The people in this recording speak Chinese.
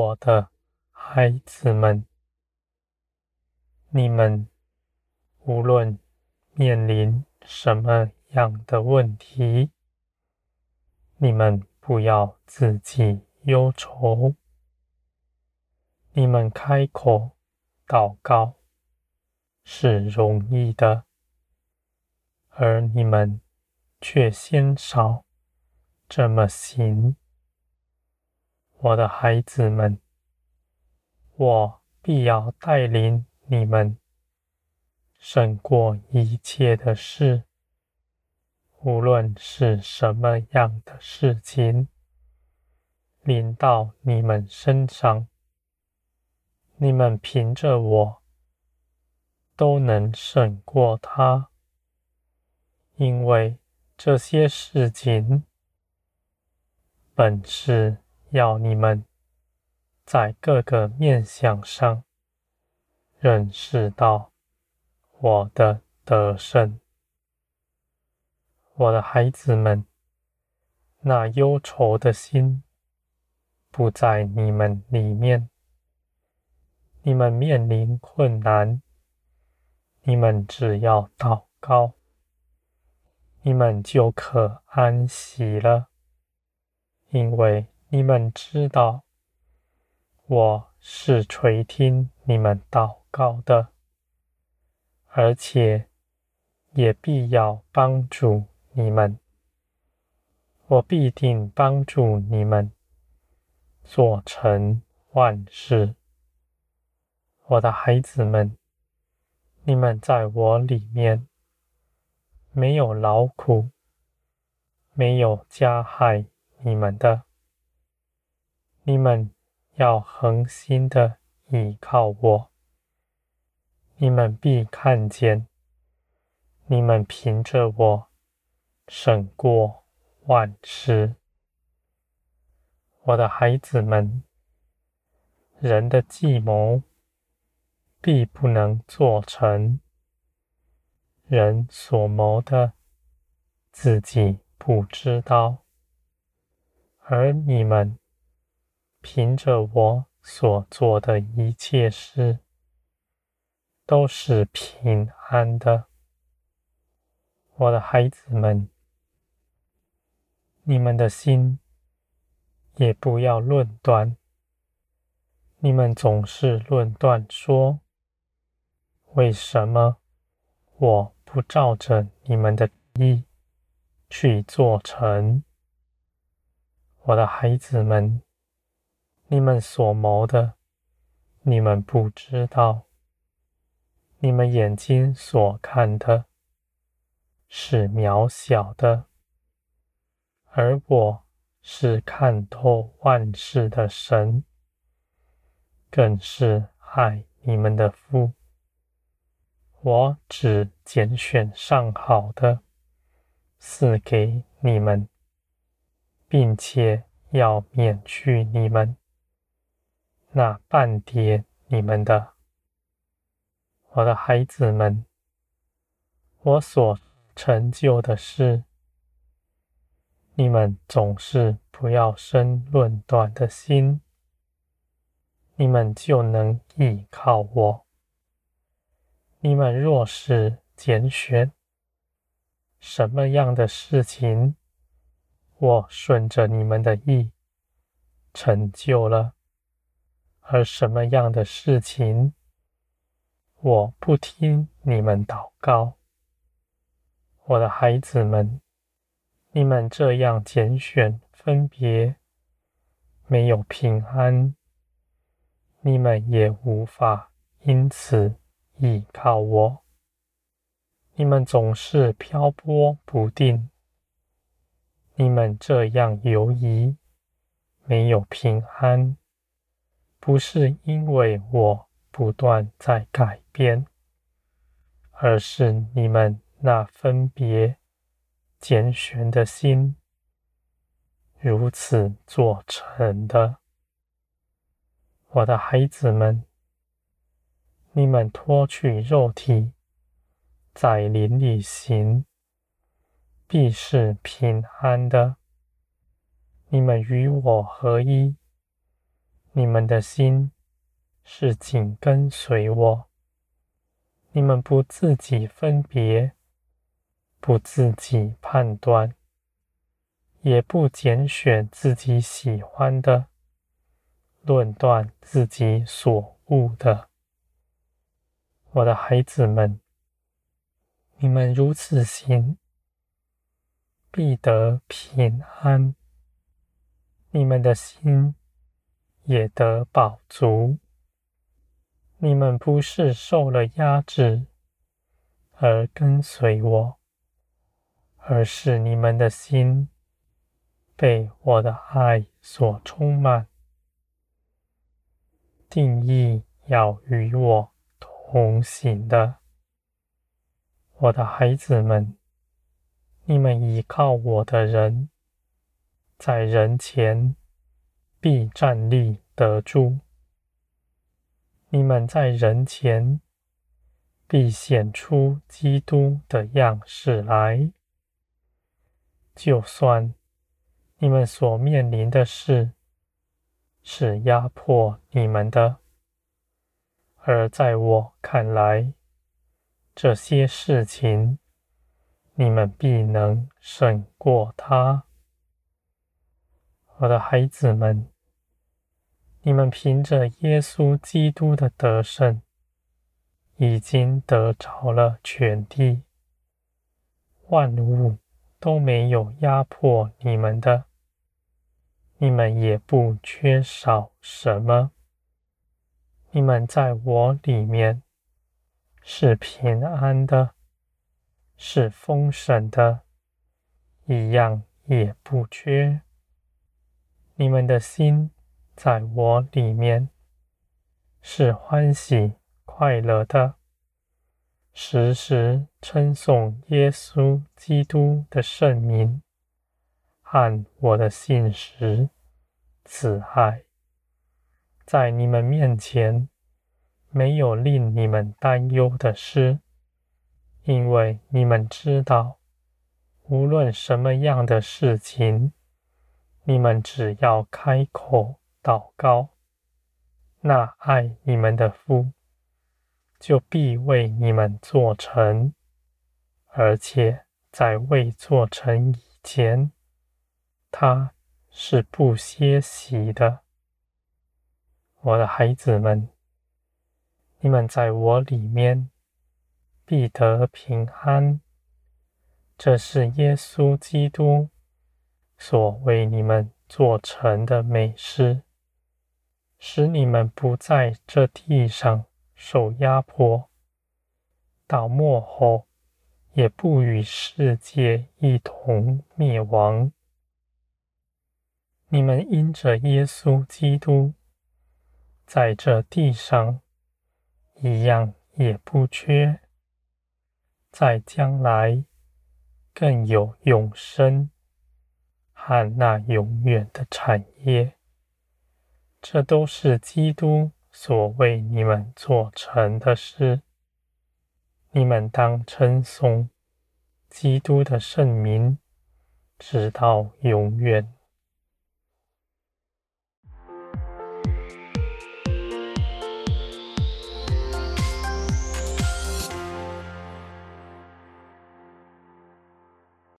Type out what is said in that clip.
我的孩子们，你们无论面临什么样的问题，你们不要自己忧愁。你们开口祷告是容易的，而你们却鲜少这么行。我的孩子们，我必要带领你们胜过一切的事，无论是什么样的事情临到你们身上，你们凭着我都能胜过它，因为这些事情本是。要你们在各个面向上认识到我的得胜，我的孩子们，那忧愁的心不在你们里面。你们面临困难，你们只要祷告，你们就可安息了，因为。你们知道，我是垂听你们祷告的，而且也必要帮助你们。我必定帮助你们做成万事。我的孩子们，你们在我里面没有劳苦，没有加害你们的。你们要恒心的倚靠我，你们必看见，你们凭着我胜过万事。我的孩子们，人的计谋必不能做成，人所谋的自己不知道，而你们。凭着我所做的一切事，都是平安的，我的孩子们，你们的心也不要论断。你们总是论断说：为什么我不照着你们的意去做成？我的孩子们。你们所谋的，你们不知道；你们眼睛所看的，是渺小的，而我是看透万事的神，更是爱你们的父。我只拣选上好的，赐给你们，并且要免去你们。那半跌你们的，我的孩子们，我所成就的事，你们总是不要生论断的心，你们就能倚靠我。你们若是拣选什么样的事情，我顺着你们的意成就了。而什么样的事情，我不听你们祷告，我的孩子们，你们这样拣选分别，没有平安，你们也无法因此倚靠我。你们总是漂泊不定，你们这样犹疑，没有平安。不是因为我不断在改变，而是你们那分别拣选的心如此做成的。我的孩子们，你们脱去肉体，在林里行，必是平安的。你们与我合一。你们的心是紧跟随我，你们不自己分别，不自己判断，也不拣选自己喜欢的，论断自己所悟的。我的孩子们，你们如此行，必得平安，你们的心也得饱足。你们不是受了压制而跟随我，而是你们的心被我的爱所充满，定义要与我同行的。我的孩子们，你们倚靠我的人，在人前必站立得住。你们在人前必显出基督的样式来。就算你们所面临的事是压迫你们的，而在我看来，这些事情你们必能胜过他。我的孩子们。你们凭着耶稣基督的得胜，已经得着了全地，万物都没有压迫你们的，你们也不缺少什么。你们在我里面是平安的，是丰盛的，一样也不缺。你们的心。在我里面是欢喜快乐的，时时称颂耶稣基督的圣名，和我的信实慈爱，在你们面前没有令你们担忧的事，因为你们知道，无论什么样的事情，你们只要开口。祷告，那爱你们的父就必为你们做成，而且在未做成以前，他是不歇息的。我的孩子们，你们在我里面必得平安，这是耶稣基督所为你们做成的美事。使你们不在这地上受压迫，到末后也不与世界一同灭亡。你们因着耶稣基督，在这地上一样也不缺，在将来更有永生和那永远的产业。这都是基督所为你们做成的事，你们当称颂基督的圣名，直到永远。